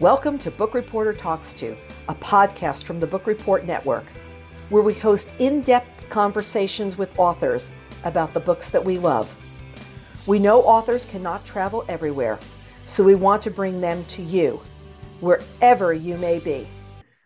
Welcome to Bookreporter Talks To, a podcast from the Book Report Network, where we host in depth conversations with authors about the books that we love. We know authors cannot travel everywhere, so we want to bring them to you, wherever you may be.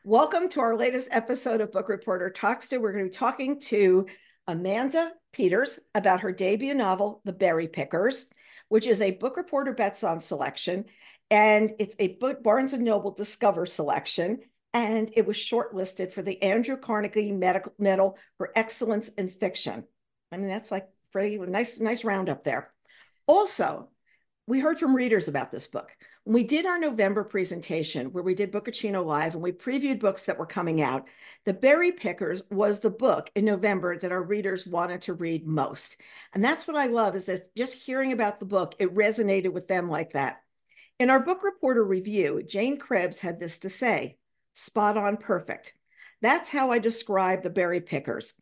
Welcome to our latest episode of Bookreporter Talks To. We're going to be talking to Amanda Peters about her debut novel, The Berry Pickers, which is a Bookreporter Bets on selection and it's a Barnes and Noble Discover selection, and it was shortlisted for the Andrew Carnegie Medical Medal for Excellence in Fiction. I mean, that's like pretty nice, nice roundup there. Also, we heard from readers about this book. When we did our November presentation, where we did Bookaccino Live and we previewed books that were coming out, The Berry Pickers was the book in November that our readers wanted to read most. And that's what I love is that just hearing about the book, it resonated with them like that. In our book reporter review, Jane Krebs had this to say spot on perfect. That's how I describe the berry pickers.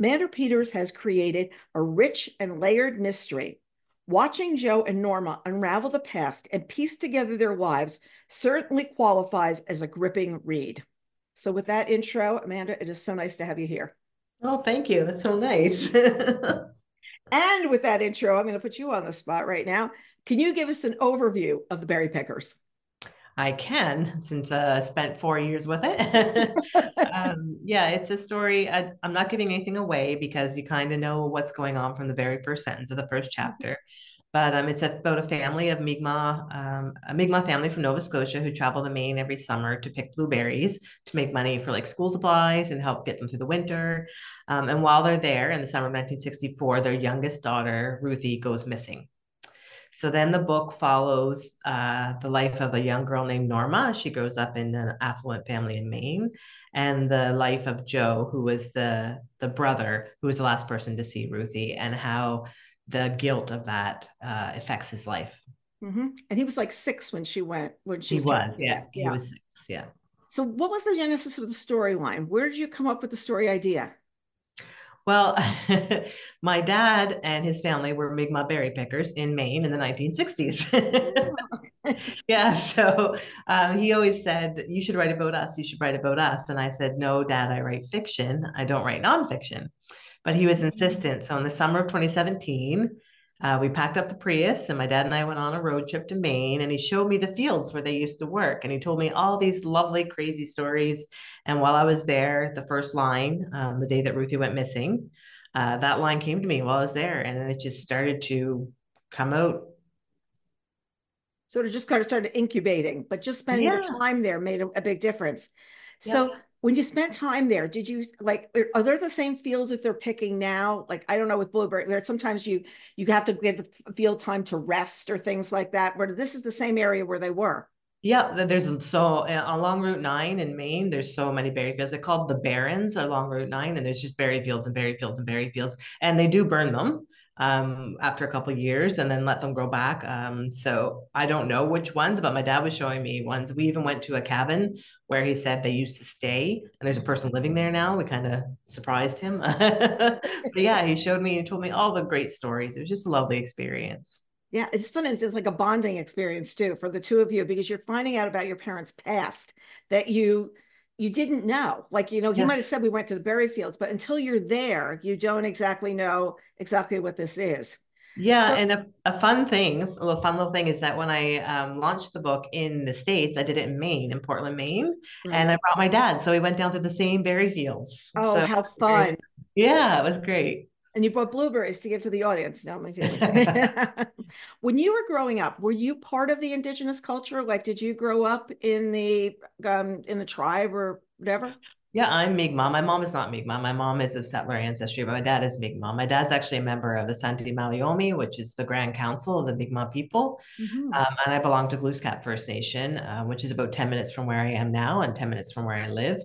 Amanda Peters has created a rich and layered mystery. Watching Joe and Norma unravel the past and piece together their lives certainly qualifies as a gripping read. So, with that intro, Amanda, it is so nice to have you here. Oh, thank you. That's so nice. and with that intro, I'm going to put you on the spot right now. Can you give us an overview of the berry pickers? I can, since I uh, spent four years with it. um, yeah, it's a story. I, am not giving anything away because you kind of know what's going on from the very first sentence of the first chapter. But um, it's about a family of Mi'kmaq, um, a Mi'kmaq family from Nova Scotia who travel to Maine every summer to pick blueberries to make money for like school supplies and help get them through the winter. Um, and while they're there in the summer of 1964, their youngest daughter, Ruthie, goes missing. So then the book follows uh, the life of a young girl named Norma. She grows up in an affluent family in Maine, and the life of Joe, who was the the brother who was the last person to see Ruthie, and how the guilt of that uh, affects his life. Mm-hmm. And he was like six when she went. When she he was, yeah, yeah, he was six, yeah. So, what was the genesis of the storyline? Where did you come up with the story idea? Well, my dad and his family were Mi'kmaq berry pickers in Maine in the 1960s. yeah, so um, he always said, You should write about us. You should write about us. And I said, No, dad, I write fiction. I don't write nonfiction. But he was insistent. So in the summer of 2017, uh, we packed up the Prius and my dad and I went on a road trip to Maine and he showed me the fields where they used to work and he told me all these lovely, crazy stories. And while I was there, the first line, um, the day that Ruthie went missing, uh, that line came to me while I was there and then it just started to come out. Sort of just kind of started incubating, but just spending yeah. the time there made a, a big difference. So when you spent time there did you like are there the same fields that they're picking now like i don't know with blueberry there sometimes you you have to give the field time to rest or things like that but this is the same area where they were yeah there's so uh, along route 9 in maine there's so many berry fields they're called the barrens along route 9 and there's just berry fields and berry fields and berry fields and they do burn them um, after a couple years and then let them grow back. Um, so I don't know which ones, but my dad was showing me ones. We even went to a cabin where he said they used to stay and there's a person living there now. We kind of surprised him. but yeah, he showed me and told me all the great stories. It was just a lovely experience. Yeah, it's fun. It's like a bonding experience too for the two of you because you're finding out about your parents' past that you you didn't know. Like, you know, he yeah. might have said we went to the berry fields, but until you're there, you don't exactly know exactly what this is. Yeah, so, and a, a fun thing, a fun little thing is that when I um, launched the book in the States, I did it in Maine, in Portland, Maine, mm-hmm. and I brought my dad. So we went down to the same berry fields. Oh, so how fun. Yeah, it was great. And you brought blueberries to give to the audience. No, when you were growing up, were you part of the indigenous culture? Like, did you grow up in the um, in the tribe or whatever? Yeah, I'm Mi'kmaq. My mom is not Mi'kmaq. My mom is of settler ancestry, but my dad is Mi'kmaq. My dad's actually a member of the Sante' Mawio'mi, which is the Grand Council of the Mi'kmaq people. Mm-hmm. Um, and I belong to Glooscap First Nation, uh, which is about 10 minutes from where I am now and 10 minutes from where I live.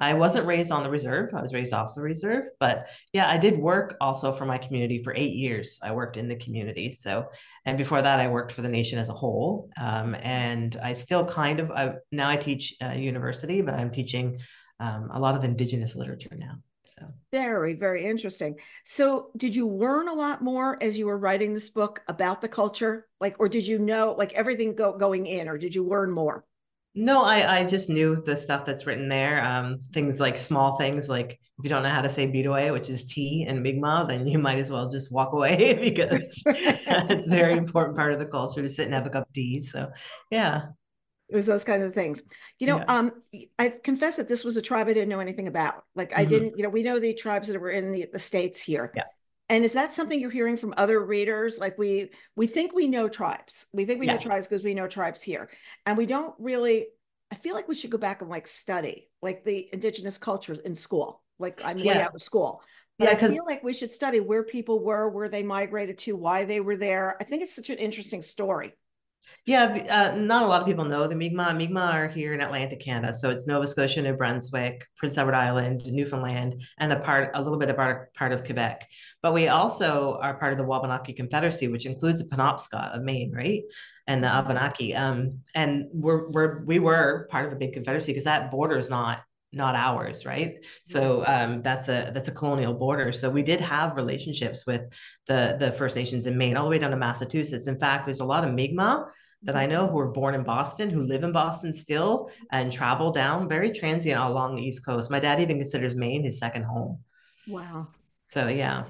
I wasn't raised on the reserve. I was raised off the reserve. But yeah, I did work also for my community for eight years. I worked in the community. So, and before that, I worked for the nation as a whole. Um, and I still kind of, I, now I teach uh, university, but I'm teaching um, a lot of indigenous literature now. So very, very interesting. So did you learn a lot more as you were writing this book about the culture? Like, or did you know like everything go, going in, or did you learn more? No, I, I just knew the stuff that's written there. Um, things like small things like if you don't know how to say pitewey, which is tea in Mi'kmaq, then you might as well just walk away because it's a very important part of the culture to sit and have a cup of tea. So yeah. It was those kinds of things. You know, yeah. um, I confess that this was a tribe I didn't know anything about. Like I mm-hmm. didn't, you know, we know the tribes that were in the, the states here. Yeah. And is that something you're hearing from other readers? Like we we think we know tribes. We think we yeah. know tribes because we know tribes here. And we don't really I feel like we should go back and like study like the indigenous cultures in school. Like I'm yeah. way out of school. But yeah, I feel like we should study where people were, where they migrated to, why they were there. I think it's such an interesting story. Yeah, uh, not a lot of people know the Mi'kmaq. Mi'kmaq are here in Atlantic Canada, so it's Nova Scotia, New Brunswick, Prince Edward Island, Newfoundland, and a part, a little bit of part, part of Quebec. But we also are part of the Wabanaki Confederacy, which includes the Penobscot of Maine, right, and the mm-hmm. Abenaki. Um, and we're we're we were part of a big confederacy because that border is not not ours right so mm-hmm. um, that's a that's a colonial border so we did have relationships with the the first nations in maine all the way down to massachusetts in fact there's a lot of mi'kmaq that I know who were born in Boston, who live in Boston still and travel down very transient along the East Coast. My dad even considers Maine his second home. Wow. So yeah.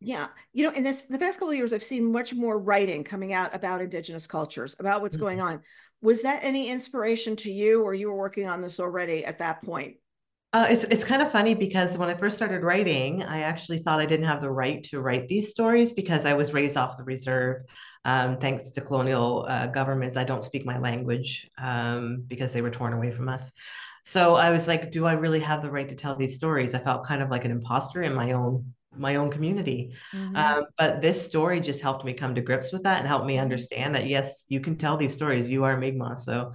Yeah. You know, in this the past couple of years, I've seen much more writing coming out about indigenous cultures, about what's mm-hmm. going on. Was that any inspiration to you or you were working on this already at that point? Uh, it's it's kind of funny because when I first started writing, I actually thought I didn't have the right to write these stories because I was raised off the reserve. Um, thanks to colonial uh, governments, I don't speak my language um, because they were torn away from us. So I was like, do I really have the right to tell these stories? I felt kind of like an imposter in my own my own community. Mm-hmm. Um, but this story just helped me come to grips with that and helped me understand that yes, you can tell these stories. You are Mi'kmaq. So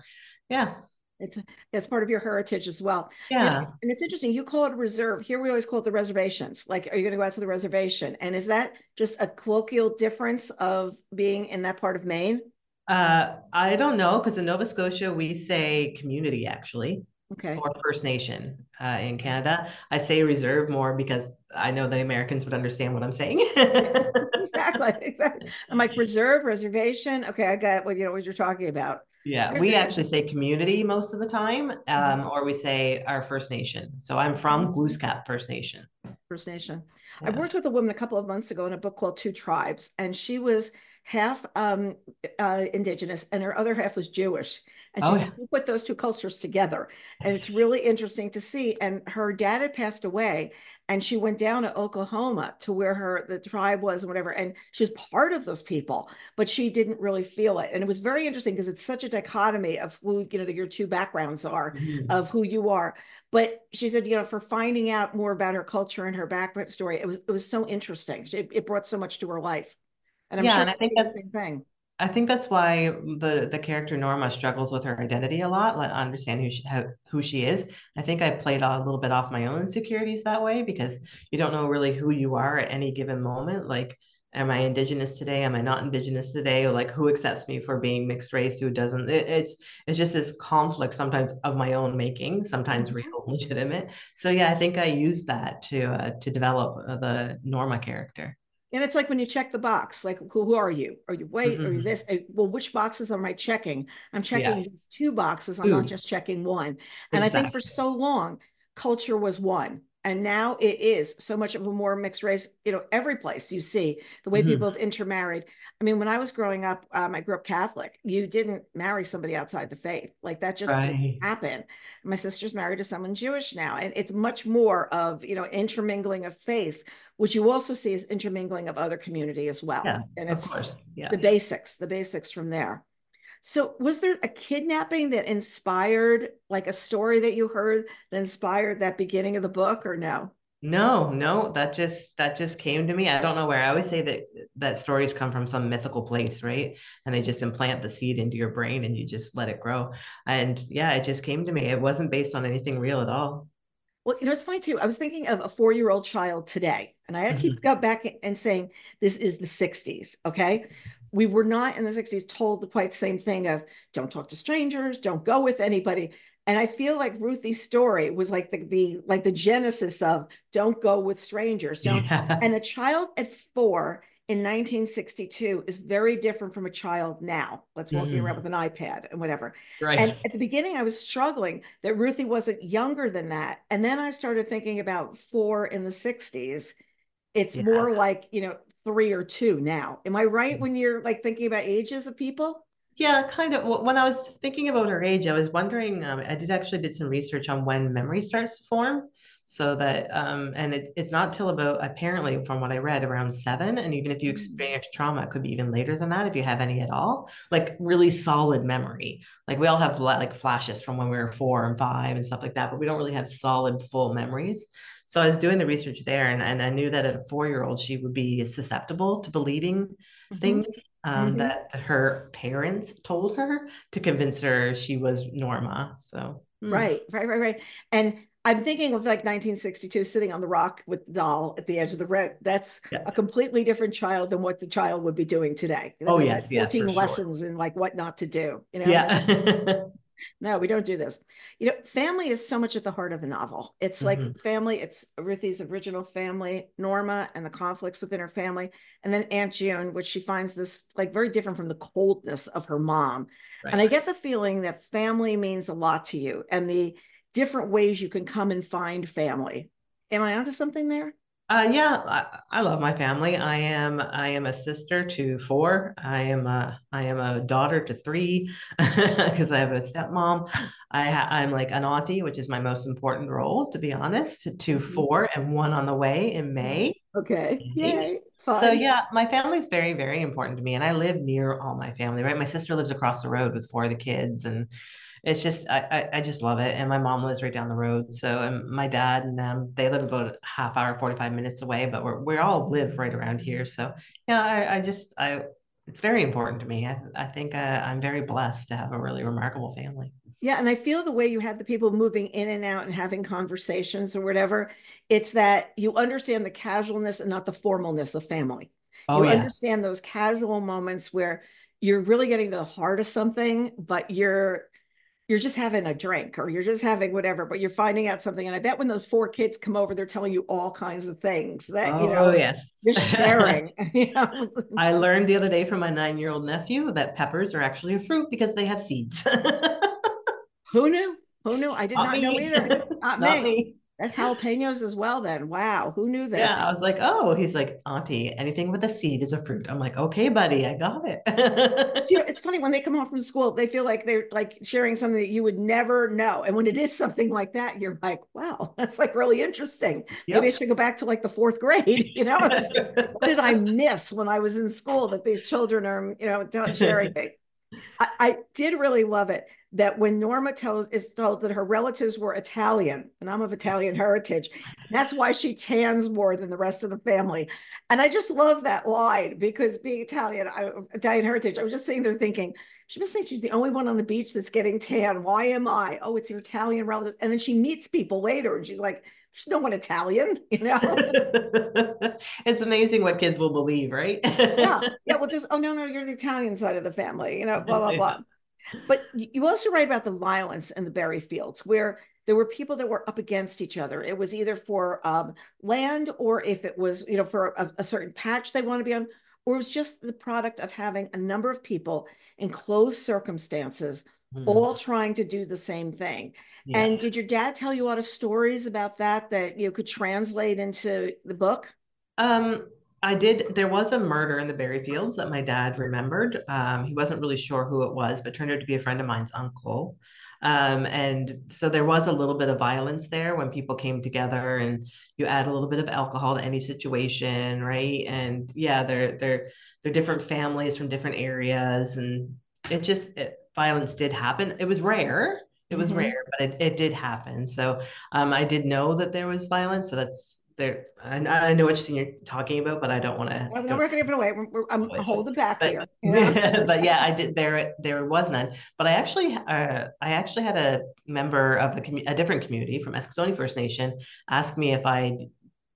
yeah, it's it's part of your heritage as well. Yeah. And, and, it's interesting. You call it reserve. Here we always call it the reservations. Like, are you going to go out to the reservation? And is that just a colloquial difference of being in that part of Maine? Uh, I don't know because in Nova Scotia we say community actually. Okay. Or First Nation uh, in Canada. I say reserve more because I know the Americans would understand what I'm saying. exactly. Exactly. I'm like reserve, reservation. Okay, I got what you know what you're talking about. Yeah, we actually say community most of the time, um, mm-hmm. or we say our First Nation. So I'm from mm-hmm. Glooscap First Nation. First Nation. Yeah. I worked with a woman a couple of months ago in a book called Two Tribes, and she was half um, uh, indigenous and her other half was Jewish. And she oh, yeah. put those two cultures together. And it's really interesting to see. And her dad had passed away and she went down to Oklahoma to where her the tribe was and whatever. And she was part of those people, but she didn't really feel it. And it was very interesting because it's such a dichotomy of who, you know, your two backgrounds are mm-hmm. of who you are. But she said, you know, for finding out more about her culture and her background story, it was it was so interesting. It, it brought so much to her life. And I'm yeah, sure and I think that's the same thing. I think that's why the the character Norma struggles with her identity a lot, like understand who she how, who she is. I think I played a little bit off my own insecurities that way because you don't know really who you are at any given moment. Like, am I indigenous today? Am I not indigenous today? Or like, who accepts me for being mixed race? Who doesn't? It, it's it's just this conflict sometimes of my own making, sometimes mm-hmm. real, legitimate. So yeah, I think I used that to uh, to develop uh, the Norma character. And it's like when you check the box, like who, are you? Are you white? Mm-hmm. Are you this? Well, which boxes am I checking? I'm checking yeah. two boxes. I'm Ooh. not just checking one. And exactly. I think for so long, culture was one. And now it is so much of a more mixed race, you know, every place you see the way mm-hmm. people have intermarried. I mean, when I was growing up, um, I grew up Catholic. You didn't marry somebody outside the faith. Like that just right. didn't happen. My sister's married to someone Jewish now. And it's much more of, you know, intermingling of faith which you also see is intermingling of other community as well. Yeah, and it's yeah. the basics, the basics from there. So was there a kidnapping that inspired like a story that you heard that inspired that beginning of the book or no? No, no, that just that just came to me. I don't know where. I always say that that stories come from some mythical place, right? And they just implant the seed into your brain and you just let it grow. And yeah, it just came to me. It wasn't based on anything real at all. Well, you know, it's funny too. I was thinking of a four year old child today, and I keep mm-hmm. go back and saying this is the 60s. Okay. We were not in the 60s told the quite same thing of don't talk to strangers, don't go with anybody. And I feel like Ruthie's story was like the, the like the genesis of don't go with strangers. Don't. Yeah. And a child at four in 1962 is very different from a child now. Let's walk mm. around with an iPad and whatever. Right. And at the beginning, I was struggling that Ruthie wasn't younger than that. And then I started thinking about four in the 60s. It's yeah. more like, you know, three or two now. Am I right mm. when you're like thinking about ages of people? Yeah, kind of. When I was thinking about her age, I was wondering. Um, I did actually did some research on when memory starts to form, so that um, and it's it's not till about apparently from what I read around seven, and even if you mm. experience trauma, it could be even later than that if you have any at all. Like really solid memory. Like we all have like flashes from when we were four and five and stuff like that, but we don't really have solid full memories. So I was doing the research there, and, and I knew that at a four year old she would be susceptible to believing mm-hmm. things um, mm-hmm. that her parents told her to convince her she was Norma. So mm. right, right, right, right. And I'm thinking of like 1962 sitting on the rock with the doll at the edge of the road. That's yeah. a completely different child than what the child would be doing today. You know, oh yes, 14 yes, lessons sure. and like what not to do. You know, yeah. no, we don't do this. You know, family is so much at the heart of the novel. It's like mm-hmm. family, it's Ruthie's original family, Norma and the conflicts within her family, and then Aunt June, which she finds this like very different from the coldness of her mom. Right. And I get the feeling that family means a lot to you and the different ways you can come and find family. Am I onto something there? Uh, yeah, I, I, love my family. I am I am a sister to four. I am a I am a daughter to three because I have a stepmom. I ha- I'm like an auntie, which is my most important role, to be honest. To mm-hmm. four and one on the way in May. Okay. Yay. So yeah, my family is very very important to me, and I live near all my family. Right, my sister lives across the road with four of the kids, and it's just I, I, I just love it. And my mom lives right down the road. So and my dad and them, they live about a half hour, 45 minutes away, but we're we all live right around here. So yeah, I, I just I it's very important to me. I, I think uh, I'm very blessed to have a really remarkable family. Yeah, and I feel the way you have the people moving in and out and having conversations or whatever, it's that you understand the casualness and not the formalness of family. Oh, you yeah. understand those casual moments where you're really getting to the heart of something, but you're you're just having a drink or you're just having whatever, but you're finding out something. And I bet when those four kids come over, they're telling you all kinds of things that, oh, you know, yes. you're sharing. you know? I learned the other day from my nine year old nephew that peppers are actually a fruit because they have seeds. Who knew? Who knew? I did not, not know either. Not, not me. me. That's jalapenos as well, then. Wow. Who knew this? Yeah. I was like, oh, he's like, Auntie, anything with a seed is a fruit. I'm like, okay, buddy, I got it. it's funny when they come home from school, they feel like they're like sharing something that you would never know. And when it is something like that, you're like, wow, that's like really interesting. Yep. Maybe I should go back to like the fourth grade. You know, what did I miss when I was in school that these children are, you know, sharing? I, I did really love it that when Norma tells is told that her relatives were Italian, and I'm of Italian heritage, that's why she tans more than the rest of the family. And I just love that line because being Italian, I, Italian heritage, I was just sitting there thinking, she must think she's the only one on the beach that's getting tan. Why am I? Oh, it's your Italian relatives. And then she meets people later and she's like, there's no one Italian, you know. it's amazing what kids will believe, right? yeah. Yeah. Well, just, oh no, no, you're the Italian side of the family, you know, blah, blah, blah. But you also write about the violence in the berry fields where there were people that were up against each other. It was either for um, land or if it was, you know, for a, a certain patch they want to be on, or it was just the product of having a number of people in closed circumstances mm. all trying to do the same thing. Yeah. And did your dad tell you a lot of stories about that that you could translate into the book? Um, I did. There was a murder in the berry fields that my dad remembered. Um, he wasn't really sure who it was, but turned out to be a friend of mine's uncle. Um, and so there was a little bit of violence there when people came together, and you add a little bit of alcohol to any situation, right? And yeah, they're they're they're different families from different areas, and it just it, violence did happen. It was rare. It was mm-hmm. rare, but it, it did happen. So um, I did know that there was violence. So that's there I, I know what you're talking about but i don't want to well, no, we're not going to give it away. We're, we're, i'm holding back but, here but yeah i did there there was none. But i actually uh, i actually had a member of a, a different community from Eskasoni first nation ask me if i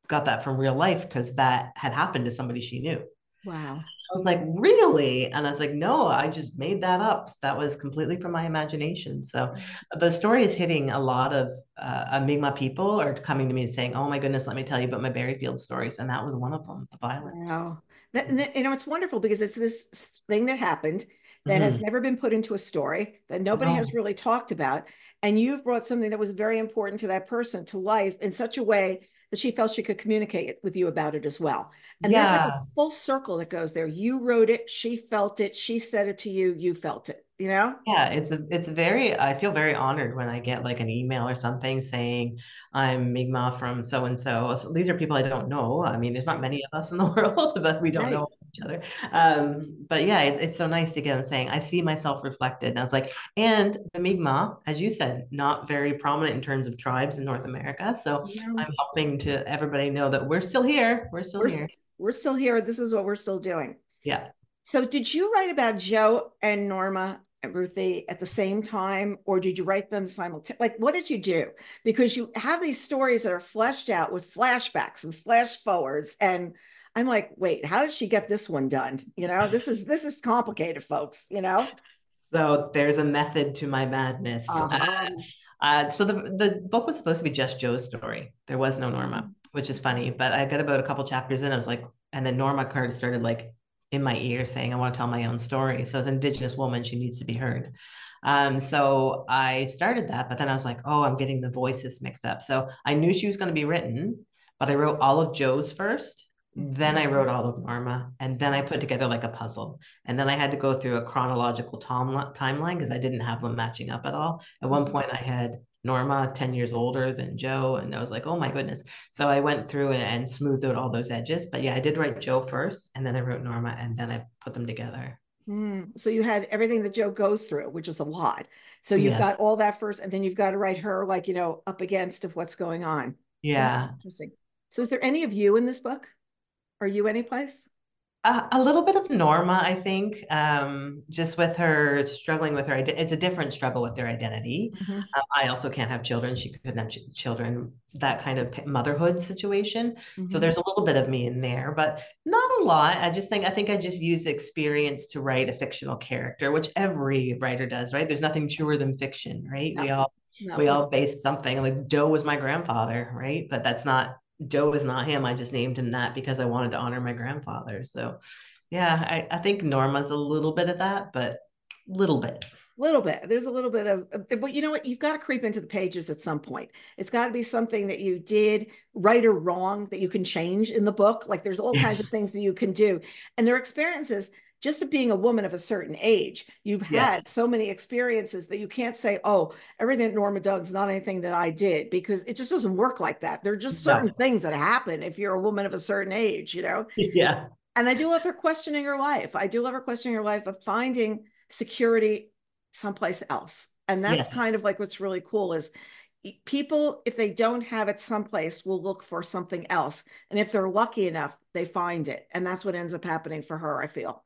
got that from real life because that had happened to somebody she knew. Wow I was like, really? And I was like, no, I just made that up. That was completely from my imagination. So the story is hitting a lot of uh, Mi'kmaq people are coming to me and saying, oh my goodness, let me tell you about my Berryfield stories. And that was one of them, the violence. Wow. That, you know, it's wonderful because it's this thing that happened that mm-hmm. has never been put into a story that nobody no. has really talked about. And you've brought something that was very important to that person to life in such a way that she felt she could communicate with you about it as well. And yeah. there's like a full circle that goes there. You wrote it, she felt it, she said it to you, you felt it you know? Yeah it's a it's very i feel very honored when i get like an email or something saying i'm Mi'kmaq from so and so these are people i don't know. I mean there's not many of us in the world but we don't right. know each other. Um but yeah it, it's so nice to get them saying i see myself reflected. And i was like and the Mi'kmaq as you said not very prominent in terms of tribes in north america so yeah. i'm hoping to everybody know that we're still here we're still we're, here. we're still here. This is what we're still doing. Yeah. So did you write about joe and norma Ruthie at the same time, or did you write them simultaneously? Like, what did you do? Because you have these stories that are fleshed out with flashbacks and flash forwards, and I'm like, wait, how did she get this one done? You know, this is this is complicated, folks. You know. So there's a method to my madness. Uh-huh. Uh, uh, so the the book was supposed to be just Joe's story. There was no Norma, which is funny. But I got about a couple chapters in. I was like, and then Norma card started like in my ear saying, I want to tell my own story. So as an Indigenous woman, she needs to be heard. Um, so I started that, but then I was like, oh, I'm getting the voices mixed up. So I knew she was going to be written, but I wrote all of Joe's first. Then I wrote all of Norma, and then I put together like a puzzle. And then I had to go through a chronological timeline because I didn't have them matching up at all. At one point, I had Norma, 10 years older than Joe. And I was like, oh my goodness. So I went through and smoothed out all those edges. But yeah, I did write Joe first, and then I wrote Norma, and then I put them together. Mm. So you had everything that Joe goes through, which is a lot. So you've yes. got all that first, and then you've got to write her like, you know, up against of what's going on. Yeah. Interesting. So is there any of you in this book? Are you any place? A, a, little bit of Norma, I think, um, just with her struggling with her. It's a different struggle with their identity. Mm-hmm. Uh, I also can't have children. She couldn't have ch- children. That kind of motherhood situation. Mm-hmm. So there's a little bit of me in there, but not a lot. I just think I think I just use experience to write a fictional character, which every writer does, right? There's nothing truer than fiction, right? No. We all no. we all base something like Joe was my grandfather, right? But that's not Joe is not him. I just named him that because I wanted to honor my grandfather. So, yeah, I, I think Norma's a little bit of that, but little bit. Little bit. There's a little bit of, but you know what? You've got to creep into the pages at some point. It's got to be something that you did right or wrong that you can change in the book. Like there's all kinds of things that you can do, and their experiences just being a woman of a certain age, you've had yes. so many experiences that you can't say, oh, everything that Norma does not anything that I did, because it just doesn't work like that. There are just certain no. things that happen if you're a woman of a certain age, you know? Yeah. And I do love her questioning her life. I do love her questioning her life of finding security someplace else. And that's yes. kind of like what's really cool is people, if they don't have it someplace, will look for something else. And if they're lucky enough, they find it. And that's what ends up happening for her, I feel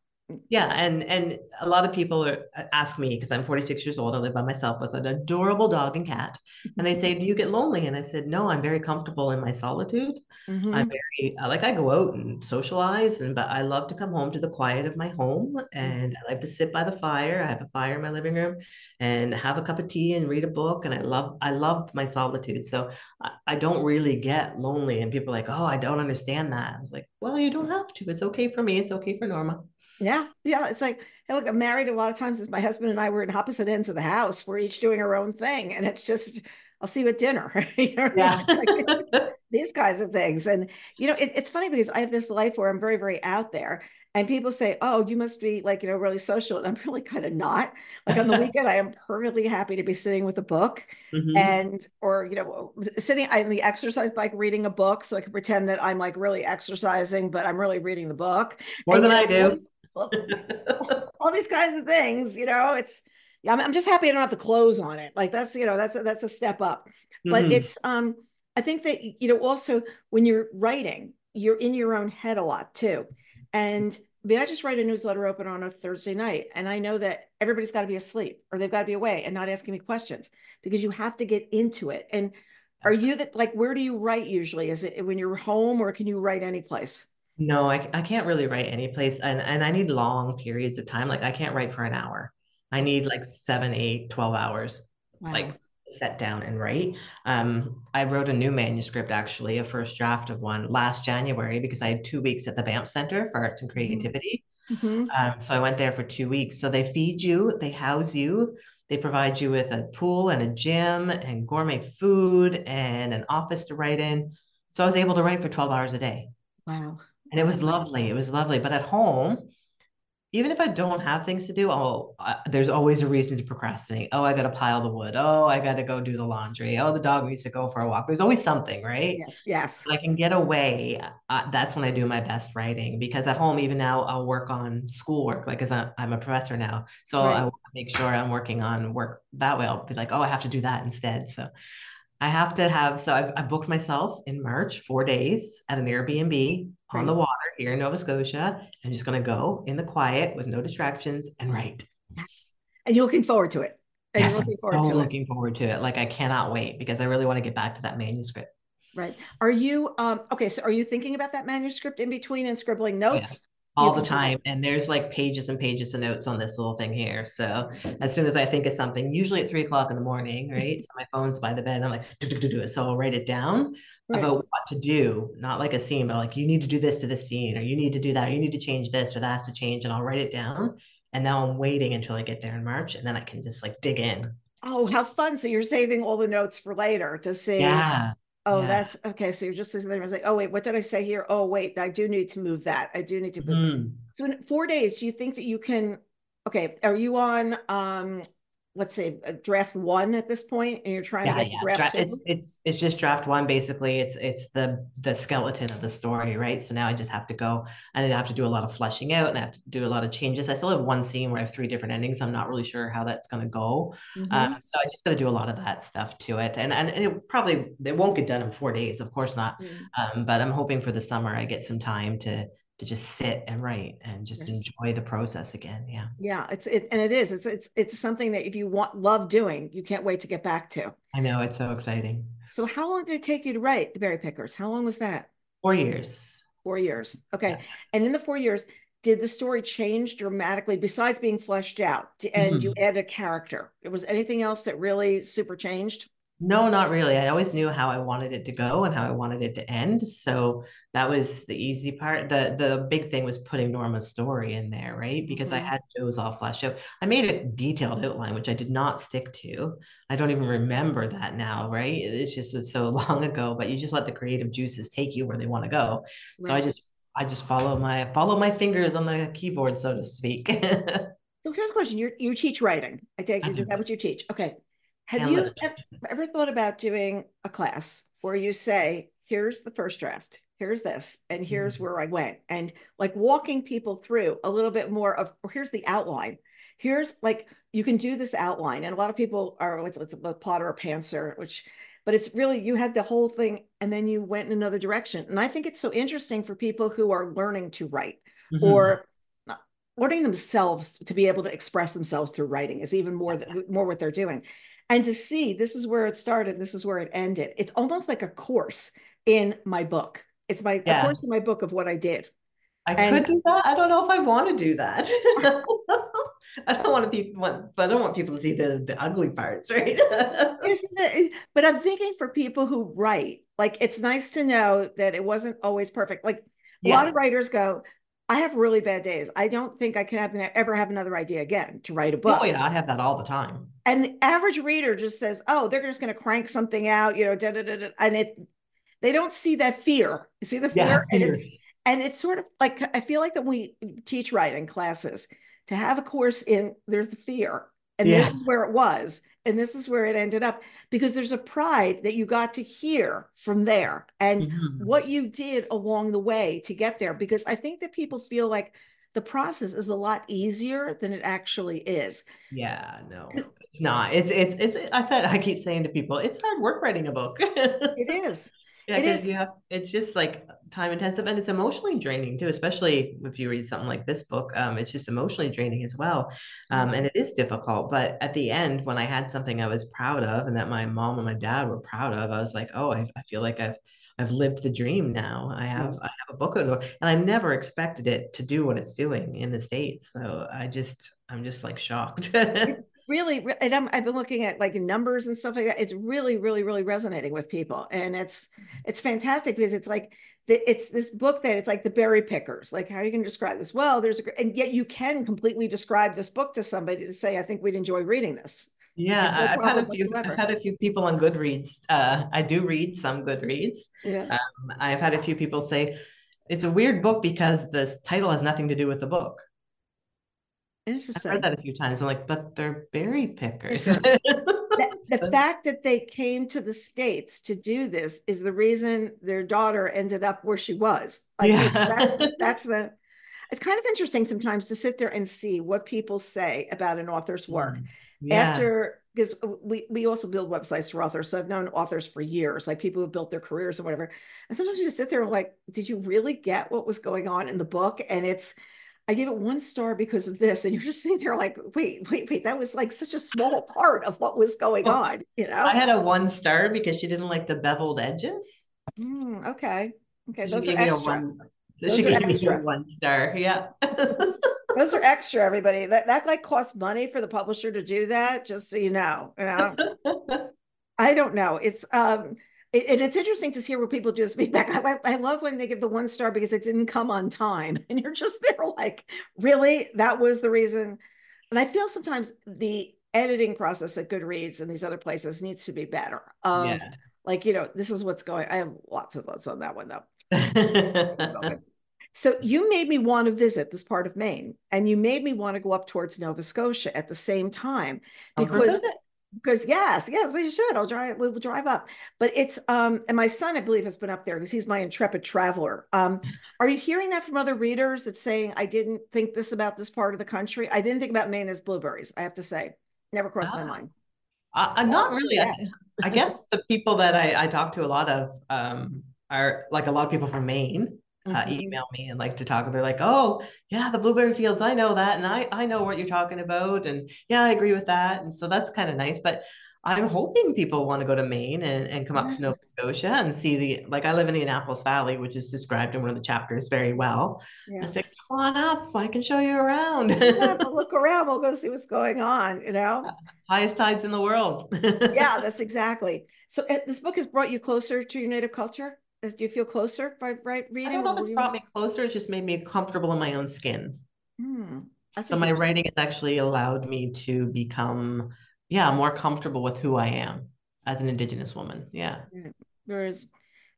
yeah and and a lot of people are, uh, ask me because i'm 46 years old i live by myself with an adorable dog and cat and they say do you get lonely? And i said no i'm very comfortable in my solitude. Mm-hmm. i'm very like i go out and socialize and but i love to come home to the quiet of my home and i like to sit by the fire i have a fire in my living room and have a cup of tea and read a book and i love i love my solitude so i, I don't really get lonely and people are like oh i don't understand that. I was like well you don't have to it's okay for me it's okay for norma yeah, yeah. It's like, hey, look, I'm married a lot of times as my husband and I were in opposite ends of the house. We're each doing our own thing. And it's just, I'll see you at dinner. you know yeah. like, these kinds of things. And, you know, it, it's funny because I have this life where I'm very, very out there. And people say, oh, you must be like, you know, really social. And I'm really kind of not. Like on the weekend, I am perfectly happy to be sitting with a book mm-hmm. and, or, you know, sitting on the exercise bike reading a book. So I can pretend that I'm like really exercising, but I'm really reading the book. More and, than I do all these kinds of things, you know, it's, yeah, I'm, I'm, just happy I don't have to close on it. Like that's, you know, that's, a, that's a step up, but mm-hmm. it's, um, I think that, you know, also when you're writing, you're in your own head a lot too. And I mean, I just write a newsletter open on a Thursday night, and I know that everybody's got to be asleep or they've got to be away and not asking me questions because you have to get into it. And are you that like, where do you write usually? Is it when you're home or can you write any place? No, I, I can't really write any place and, and I need long periods of time. Like I can't write for an hour. I need like seven, eight, 12 hours. Wow. Like set down and write. Um, I wrote a new manuscript, actually, a first draft of one last January because I had two weeks at the Banff Center for Arts and mm-hmm. Creativity. Mm-hmm. Um, so I went there for two weeks. So they feed you, they house you, they provide you with a pool and a gym and gourmet food and an office to write in. So I was able to write for 12 hours a day. Wow. And it was lovely. It was lovely. But at home, even if I don't have things to do, oh, uh, there's always a reason to procrastinate. Oh, I got to pile the wood. Oh, I got to go do the laundry. Oh, the dog needs to go for a walk. There's always something, right? Yes. Yes. I can get away. Uh, that's when I do my best writing because at home, even now, I'll work on schoolwork, like, because I'm a professor now. So right. I want to make sure I'm working on work that way. I'll be like, oh, I have to do that instead. So I have to have, so I've, I booked myself in March, four days at an Airbnb right. on the water here in Nova Scotia. I'm just going to go in the quiet with no distractions and write. Yes. And you're looking forward to it. And yes, I'm so looking it. forward to it. Like I cannot wait because I really want to get back to that manuscript. Right. Are you um okay, so are you thinking about that manuscript in between and scribbling notes? All the time and there's like pages and pages of notes on this little thing here. So as soon as i think of something usually at three o'clock in the morning right? So my phone's by the bed i'm like do, do, do, do. it so i'll write it down right. about what to do not like a scene but like you need to do this to the scene or you need to do that or you need to change this or that has to change and i'll write it down and now i'm waiting until i get there in march and then i can just like dig in. Oh how fun. So you're saving all the notes for later to see yeah Oh, yeah. that's okay. So you're just sitting there. I was like, oh wait, what did I say here? Oh wait, I do need to move that. I do need to move. Mm. So in four days, do you think that you can? Okay, are you on? um let's say draft one at this point and you're trying yeah, to get yeah. to draft Dra- it's it's it's just draft one basically. It's it's the the skeleton of the story right? So now i just have to go and i have to do a lot of fleshing out and i have to do a lot of changes. I still have one scene where i have three different endings. I'm not really sure how that's going to go. Mm-hmm. um, so i just got to do a lot of that stuff to it. And and it probably it won't get done in four days of course not. Mm-hmm. um, but i'm hoping for the summer i get some time to to just sit and write and just yes. enjoy the process again. Yeah. Yeah. It's it and it is. It's it's it's something that if you want love doing, you can't wait to get back to. I know it's so exciting. So how long did it take you to write the Berry Pickers? How long was that? Four years. Four years. Okay. Yeah. And in the four years, did the story change dramatically besides being fleshed out and mm-hmm. you added a character? It was anything else that really super changed? No, not really. I always knew how I wanted it to go and how I wanted it to end. So that was the easy part. The the big thing was putting Norma's story in there, right? Because mm-hmm. I had Joe's all fleshed out. I made a detailed outline, which I did not stick to. I don't even remember that now, right? It just was so long ago, but you just let the creative juices take you where they want to go. Right. So I just I just follow my follow my fingers on the keyboard, so to speak. so here's a question. You you teach writing. I take. Is that what you teach? Okay. Have you ever thought about doing a class where you say, here's the first draft, here's this, and here's mm-hmm. where I went, and like walking people through a little bit more of, or here's the outline. Here's like, you can do this outline. And a lot of people are, it's, a plotter or pantser, which, but it's really, you had the whole thing and then you went in another direction. And I think it's so interesting for people who are learning to write mm-hmm. or learning themselves to be able to express themselves through writing is even more, more what they're doing and to see this is where it started this is where it ended it's almost like a course in my book it's my yeah. course in my book of what i did I and, could do that. I don't know if I want to do that. I don't want to be but I don't want people to see the the ugly parts, right? but I'm thinking for people who write, like it's nice to know that it wasn't always perfect. Like a lot of writers go, I have really bad days. I don't think I can have ever have another idea again to write a book. Oh yeah, I have that all the time. And the average reader just says, "Oh, they're just going to crank something out," you know, da, da, da, da. and it they don't see that fear. You see the fear, yeah, and, it's, and it's sort of like I feel like that we teach writing classes to have a course in there's the fear, and yeah. this is where it was, and this is where it ended up because there's a pride that you got to hear from there and mm-hmm. what you did along the way to get there because i think that people feel like the process is a lot easier than it actually is yeah no it's not it's it's it's i said i keep saying to people it's hard work writing a book it is yeah, because you have it's just like time intensive and it's emotionally draining too, especially if you read something like this book. Um, it's just emotionally draining as well. Um, and it is difficult. But at the end, when I had something I was proud of and that my mom and my dad were proud of, I was like, oh, I, I feel like I've I've lived the dream now. I have I have a book and I never expected it to do what it's doing in the States. So I just I'm just like shocked. Really, and I'm, I've been looking at like numbers and stuff like that. It's really, really, really resonating with people, and it's it's fantastic because it's like the, it's this book that it's like the berry pickers. Like, how are you going to describe this? Well, there's a, and yet you can completely describe this book to somebody to say, I think we'd enjoy reading this. Yeah, I've had a few. Whatsoever. I've had a few people on Goodreads. Uh, I do read some Goodreads. Yeah. Um, I've had a few people say it's a weird book because the title has nothing to do with the book. Interesting. I've heard that a few times. I'm like, but they're berry pickers. the, the fact that they came to the states to do this is the reason their daughter ended up where she was. Like, yeah. that's, that's the. It's kind of interesting sometimes to sit there and see what people say about an author's work. Mm yeah. after because we we also build websites for authors so i've known authors for years like people who built their careers or whatever and sometimes you just sit there and like did you really get what was going on in the book and it's i gave it one star because of this and you're just sitting there like wait wait wait that was like such a small part of what was going well, on you know i had a one star because she didn't like the beveled edges mm, okay okay so those are extra. One, so those she gave extra. me one star yeah Those are extra, everybody. That that like costs money for the publisher to do that, just so you know. You know? I don't know. It's um it, and it's interesting to hear what people do as feedback. I, I love when they give the one star because it didn't come on time. And you're just there like, really? That was the reason. And I feel sometimes the editing process at Goodreads and these other places needs to be better. Um, yeah. Like, you know, this is what's going. I have lots of votes on that one though. So you made me want to visit this part of Maine, and you made me want to go up towards Nova Scotia at the same time because because yes, yes, they should. I'll drive. We'll drive up. But it's um, and my son, I believe, has been up there because he's my intrepid traveler. Um, are you hearing that from other readers that saying I didn't think this about this part of the country? I didn't think about Maine as blueberries. I have to say, never crossed my ah. mind. Uh, not really. I, I, guess the people that I, I talk to a lot of um, are like a lot of people from Maine uh, mm-hmm. email me and like to talk. They're like, "Oh, yeah, the blueberry fields. I know that, and I I know what you're talking about, and yeah, I agree with that." And so that's kind of nice. But I'm hoping people want to go to Maine and, and come up to Nova Scotia and see the like. I live in the Annapolis Valley, which is described in one of the chapters very well. Yeah. I say, "Come on up, I can show you around." yeah, look around. We'll go see what's going on. You know, highest tides in the world. yeah, that's exactly. So uh, this book has brought you closer to your native culture do you feel closer by right reading? I don't know if it's brought me closer. It's just made me comfortable in my own skin. Hmm. So my writing has actually allowed me to become, yeah, more comfortable with who I am as an Indigenous woman. Yeah. Whereas,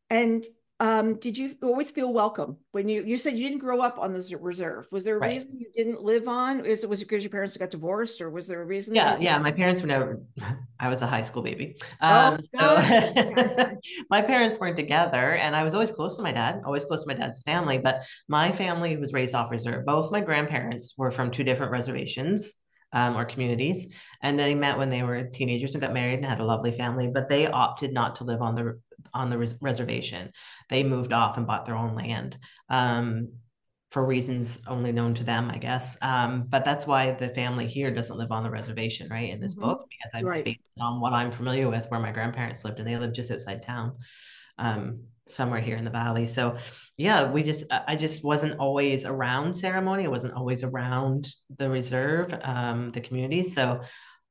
and um, did you always feel welcome when you you said you didn't grow up on the reserve? Was there a right. reason you didn't live on? Is it was it because your parents got divorced, or was there a reason? Yeah, yeah. My parents were never. I was a high school baby, um, oh, so my parents weren't together, and I was always close to my dad, always close to my dad's family. But my family was raised off reserve. Both my grandparents were from two different reservations. Um, or communities. And they met when they were teenagers and got married and had a lovely family, but they opted not to live on the on the res- reservation. They moved off and bought their own land um, for reasons only known to them, I guess. Um, but that's why the family here doesn't live on the reservation, right? In this mm-hmm. book, because I'm right. based on what I'm familiar with, where my grandparents lived, and they lived just outside town. Um, somewhere here in the valley so yeah we just i just wasn't always around ceremony i wasn't always around the reserve um the community so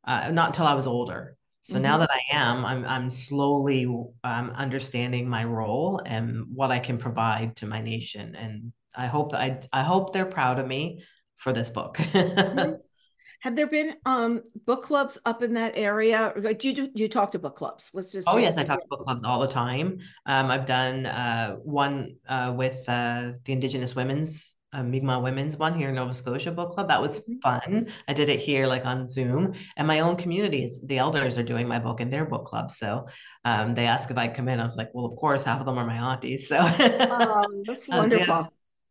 uh, not until i was older so mm-hmm. now that I am, I'm I'm slowly um, understanding my role and what I can provide to my nation, and I hope I I hope they're proud of me for this book. mm-hmm. Have there been um, book clubs up in that area? Do you do, do you talk to book clubs? Let's just. Oh yes, I talk to book clubs all the time. Um, I've done uh, one uh, with uh, the Indigenous Women's a Mi'kmaq Women's one here in Nova Scotia book club. That was mm-hmm. fun. I did it here like on Zoom, and my own community, the elders are doing my book in their book club. So um, they asked if I'd come in. I was like, well, of course, half of them are my aunties. So um, that's wonderful. Yeah,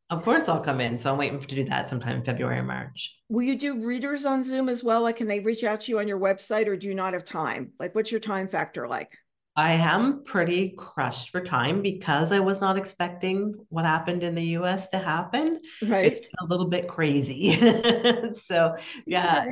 of course, I'll come in. So I'm waiting to do that sometime in February or March. Will you do readers on Zoom as well? Like, can they reach out to you on your website, or do you not have time? Like, what's your time factor like? I am pretty crushed for time because I was not expecting what happened in the US to happen. Right. It's a little bit crazy. so yeah,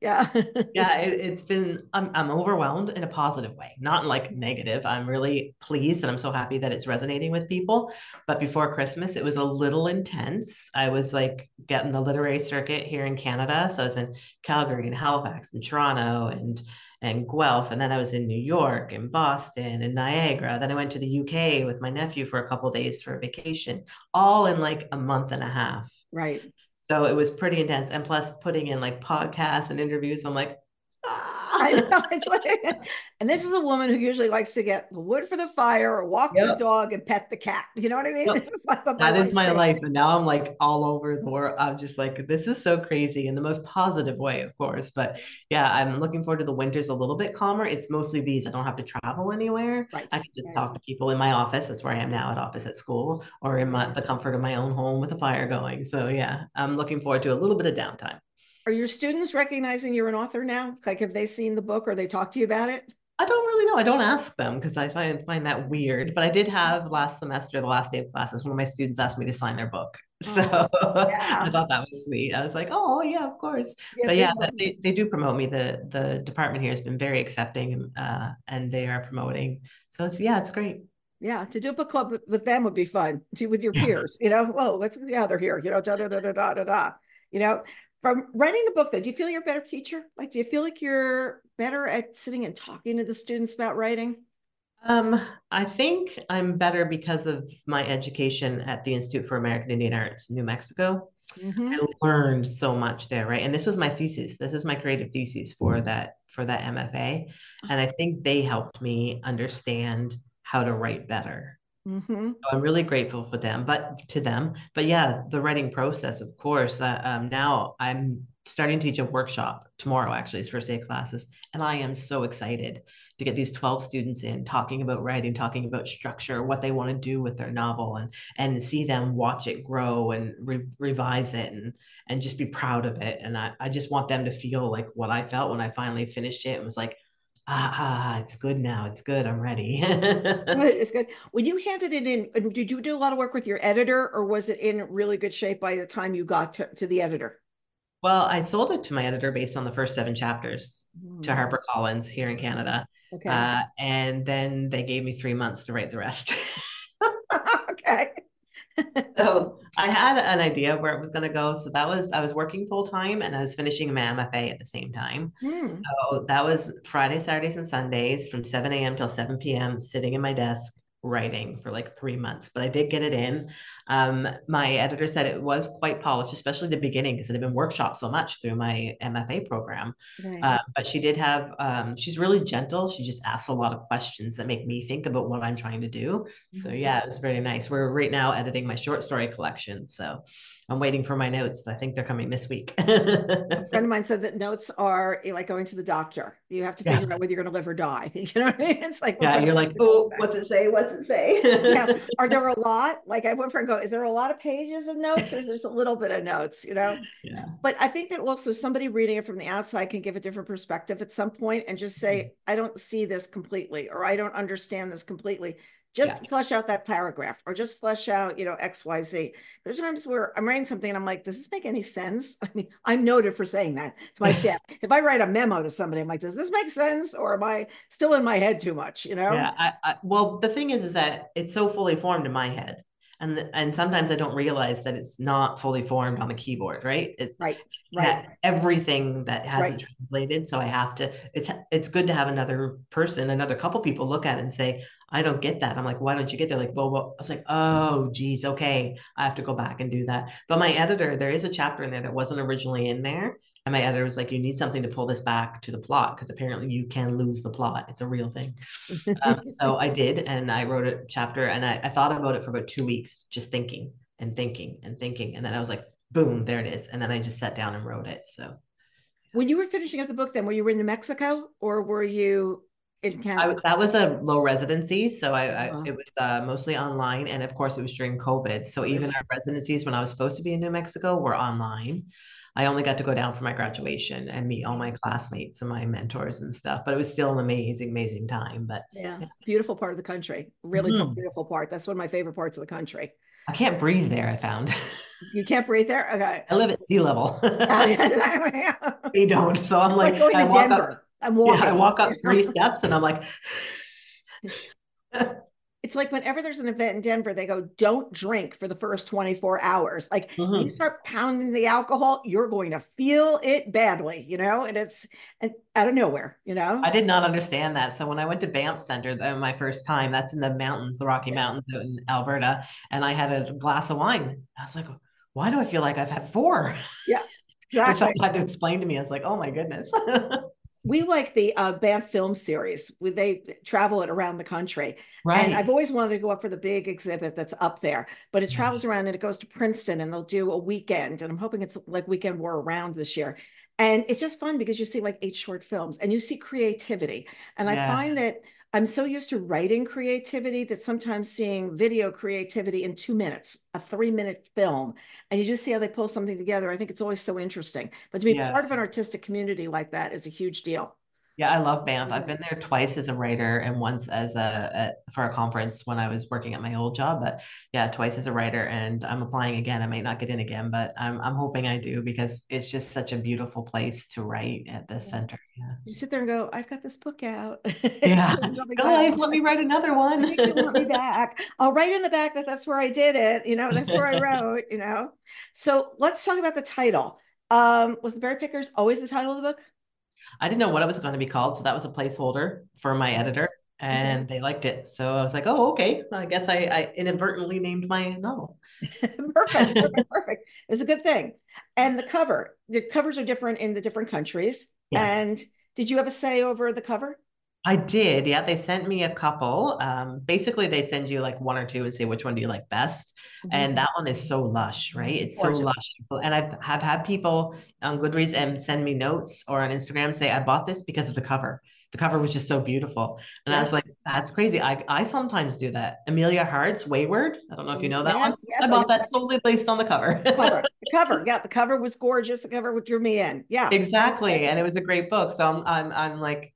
yeah. yeah, it, has been I'm I'm overwhelmed in a positive way, not like negative. I'm really pleased and I'm so happy that it's resonating with people. But before Christmas, it was a little intense. I was like getting the literary circuit here in Canada. So I was in Calgary and Halifax and Toronto and and Guelph. And then I was in New York and Boston and Niagara. Then I went to the UK with my nephew for a couple days for a vacation, all in like a month and a half. Right. So it was pretty intense. And plus putting in like podcasts and interviews, I'm like, ah, I know. It's like, and this is a woman who usually likes to get the wood for the fire or walk yep. the dog and pet the cat. You know what I mean? Yep. This is like that is my life. And now I'm like all over the world. I'm just like, this is so crazy in the most positive way, of course. But yeah, I'm looking forward to the winters a little bit calmer. It's mostly these. I don't have to travel anywhere. Right. I can just right. talk to people in my office. That's where I am now at office at school or in my, the comfort of my own home with a fire going. So yeah, I'm looking forward to a little bit of downtime. Are your students recognizing you're an author now? Like, have they seen the book or they talk to you about it? I don't really know. I don't ask them because I find find that weird. But I did have last semester, the last day of classes, one of my students asked me to sign their book. So yeah. I thought that was sweet. I was like, oh yeah, of course. Yeah, but yeah, they, they do promote me. The the department here has been very accepting uh, and they are promoting. So it's yeah, it's great. Yeah, to do a book club with them would be fun. To with your peers, you know. Well, let's gather here, you know, da da da da da da. You know, from writing the book though do you feel you're a better teacher like do you feel like you're better at sitting and talking to the students about writing um, I think I'm better because of my education at the Institute for American Indian Arts, New Mexico. Mm-hmm. I learned so much there, right? And this was my thesis. This was my creative thesis for that for that MFA, and I think they helped me understand how to write better. Mm-hmm. So I'm really grateful for them, but to them. But yeah, the writing process, of course. Uh, um, now I'm starting to teach a workshop tomorrow. Actually, it's first day of classes, and I am so excited to get these 12 students in talking about writing, talking about structure, what they want to do with their novel, and and see them watch it grow and re- revise it, and and just be proud of it. And I I just want them to feel like what I felt when I finally finished it and was like ah, ah, it's good now. It's good. I'm ready. it's good. When you handed it in, did you do a lot of work with your editor or was it in really good shape by the time you got to, to the editor? Well, I sold it to my editor based on the first seven chapters mm. to HarperCollins here in Canada. Okay. Uh, and then they gave me three months to write the rest. okay so I had an idea of where it was going to go. So that was I was working full time and I was finishing my MFA at the same time. Mm. So that was Friday, Saturdays, and Sundays from 7 a.m. till 7 p.m. sitting in my desk writing for like three months, but I did get it in. Um, my editor said it was quite polished, especially the beginning because it had been workshopped so much through my MFA program. Right. Uh, but she did have, um, she's really gentle. She just asks a lot of questions that make me think about what I'm trying to do. So mm-hmm. yeah, it was very nice. We're right now editing my short story collection. So I'm waiting for my notes. I think they're coming this week. a friend of mine said that notes are like going to the doctor. You have to figure yeah. out whether you're going to live or die. You know what I mean? It's like, yeah, you're like, oh, what's it say? What's it say? yeah. Are there a lot? Like I went for and go, is there a lot of pages of notes or is there just a little bit of notes, you know? Yeah. But I think that also somebody reading it from the outside can give a different perspective at some point and just say, mm-hmm. I don't see this completely, or I don't understand this completely just yeah. flesh out that paragraph or just flesh out you know xyz there's times where i'm writing something and i'm like does this make any sense i mean i'm noted for saying that to my staff if i write a memo to somebody i'm like does this make sense or am i still in my head too much you know yeah I, I, well the thing is is that it's so fully formed in my head and and sometimes I don't realize that it's not fully formed on the keyboard, right? It's right, right. Everything that hasn't right. translated, so I have to. It's it's good to have another person, another couple people look at it and say, I don't get that. I'm like, why don't you get there? Like, well, well, I was like, oh, geez, okay, I have to go back and do that. But my editor, there is a chapter in there that wasn't originally in there, and my editor was like, you need something to pull this back to the plot because apparently you can lose the plot. It's a real thing. um, so I did. And I wrote a chapter and I, I thought about it for about two weeks, just thinking and thinking and thinking. And then I was like, boom, there it is. And then I just sat down and wrote it. So when you were finishing up the book, then were you in New Mexico or were you in Canada? I, that was a low residency, so I, I uh-huh. it was uh, mostly online, and of course, it was during COVID. So even our residencies, when I was supposed to be in New Mexico, were online. I only got to go down for my graduation and meet all my classmates and my mentors and stuff. But it was still an amazing, amazing time. But yeah, yeah. beautiful part of the country. Really mm-hmm. beautiful part. That's one of my favorite parts of the country. I can't breathe there. I found. You can't breathe there. Okay. I live at sea level. we don't. So I'm like, like going to Denver. Up, I'm walking. Yeah, I walk up three steps and I'm like. it's like whenever there's an event in Denver, they go, don't drink for the first 24 hours. Like mm-hmm. you start pounding the alcohol, you're going to feel it badly, you know, and it's and out of nowhere, you know. I did not understand that. So when I went to Banff Center my first time, that's in the mountains, the Rocky Mountains in Alberta, and I had a glass of wine. I was like, why do I feel like I've had four? Yeah. Exactly. someone had to explain to me. I was like, oh my goodness. we like the uh, Banff film series. They travel it around the country. Right. And I've always wanted to go up for the big exhibit that's up there, but it travels around and it goes to Princeton and they'll do a weekend. And I'm hoping it's like weekend war around this year. And it's just fun because you see like eight short films and you see creativity. And yeah. I find that I'm so used to writing creativity that sometimes seeing video creativity in two minutes, a three minute film, and you just see how they pull something together. I think it's always so interesting. But to be yeah. part of an artistic community like that is a huge deal. Yeah, I love Banff. I've been there twice as a writer and once as a, a, for a conference when I was working at my old job. But yeah, twice as a writer, and I'm applying again. I might not get in again, but I'm I'm hoping I do because it's just such a beautiful place to write at the center. Yeah. You sit there and go, I've got this book out. yeah, guys, let me write another one. you want me back? I'll write in the back that that's where I did it. You know, that's where I wrote. You know, so let's talk about the title. Um, was the Berry Pickers always the title of the book? I didn't know what it was going to be called. So that was a placeholder for my mm-hmm. editor and they liked it. So I was like, oh, okay. I guess I, I inadvertently named my novel. perfect, perfect, perfect. It's a good thing. And the cover, the covers are different in the different countries. Yes. And did you have a say over the cover? I did. Yeah, they sent me a couple. Um, basically, they send you like one or two and say which one do you like best. Mm-hmm. And that one is so lush, right? It's so lush. And I've have had people on Goodreads and send me notes or on Instagram say I bought this because of the cover. The cover was just so beautiful, and yes. I was like, "That's crazy." I I sometimes do that. Amelia Hart's Wayward. I don't know if you know that yes, one. Yes, I bought I that solely based on the cover. cover. The cover. Yeah, the cover was gorgeous. The cover drew me in. Yeah, exactly, and it was a great book. So I'm I'm I'm like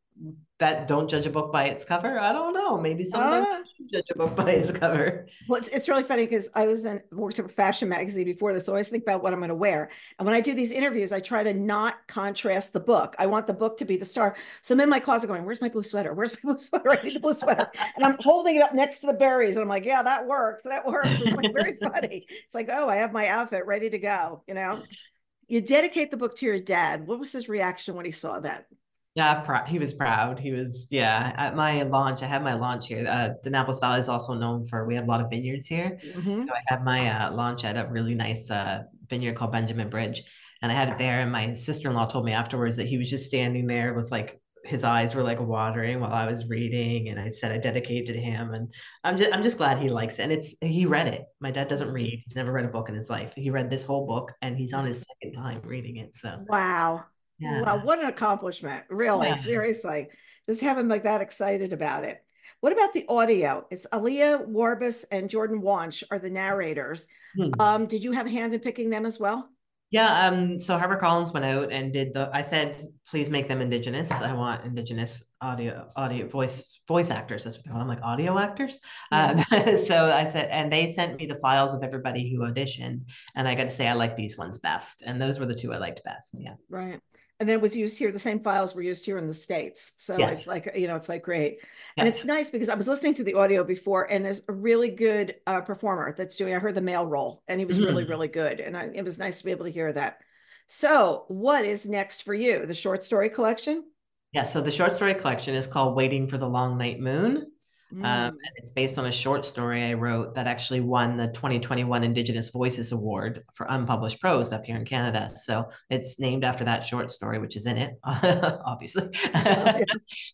that don't judge a book by its cover. I don't know. Maybe sometimes uh, judge a book by its cover. Well, it's, it's really funny because I was in worked at a fashion magazine before this, so I always think about what I'm going to wear. And when I do these interviews, I try to not contrast the book. I want the book to be the star. So I'm in my closet going, "Where's my blue sweater? Where's my blue sweater? I need the blue sweater." and I'm holding it up next to the berries, and I'm like, "Yeah, that works. That works." It's like very funny. It's like, "Oh, I have my outfit ready to go." You know. You dedicate the book to your dad. What was his reaction when he saw that? Yeah, pr- he was proud. He was, yeah. At my launch, I had my launch here. Uh, the Annapolis Valley is also known for we have a lot of vineyards here. Mm-hmm. So I had my uh, launch at a really nice uh, vineyard called Benjamin Bridge, and I had it there. And my sister in law told me afterwards that he was just standing there with like his eyes were like watering while I was reading, and I said I dedicated to him, and I'm just I'm just glad he likes it. And it's he read it. My dad doesn't read; he's never read a book in his life. He read this whole book, and he's on his second time reading it. So wow, yeah. Wow, what an accomplishment. Really, yeah. seriously. Just having like that excited about it. What about the audio? It's Aaliyah Warbus and Jordan Wanch are the narrators. Hmm. Um, did you have a hand in picking them as well? Yeah. Um, so Harper Collins went out and did the I said, please make them indigenous. I want indigenous audio, audio voice, voice actors. That's what they call them, like audio actors. Uh, so I said, and they sent me the files of everybody who auditioned. And I got to say, I like these ones best. And those were the two I liked best. Yeah. Right and then it was used here. The same files were used here in the States. So yes. it's like, you know, it's like great. Yes. And it's nice because I was listening to the audio before and there's a really good uh, performer that's doing, I heard the male role and he was mm-hmm. really, really good. And I, it was nice to be able to hear that. So what is next for you? The short story collection? Yeah. So the short story collection is called Waiting for the Long Night Moon. Um, mm. Um, and it's based on a short story I wrote that actually won the 2021 Indigenous Voices Award for unpublished prose up here in Canada. So it's named after that short story, which is in it, obviously.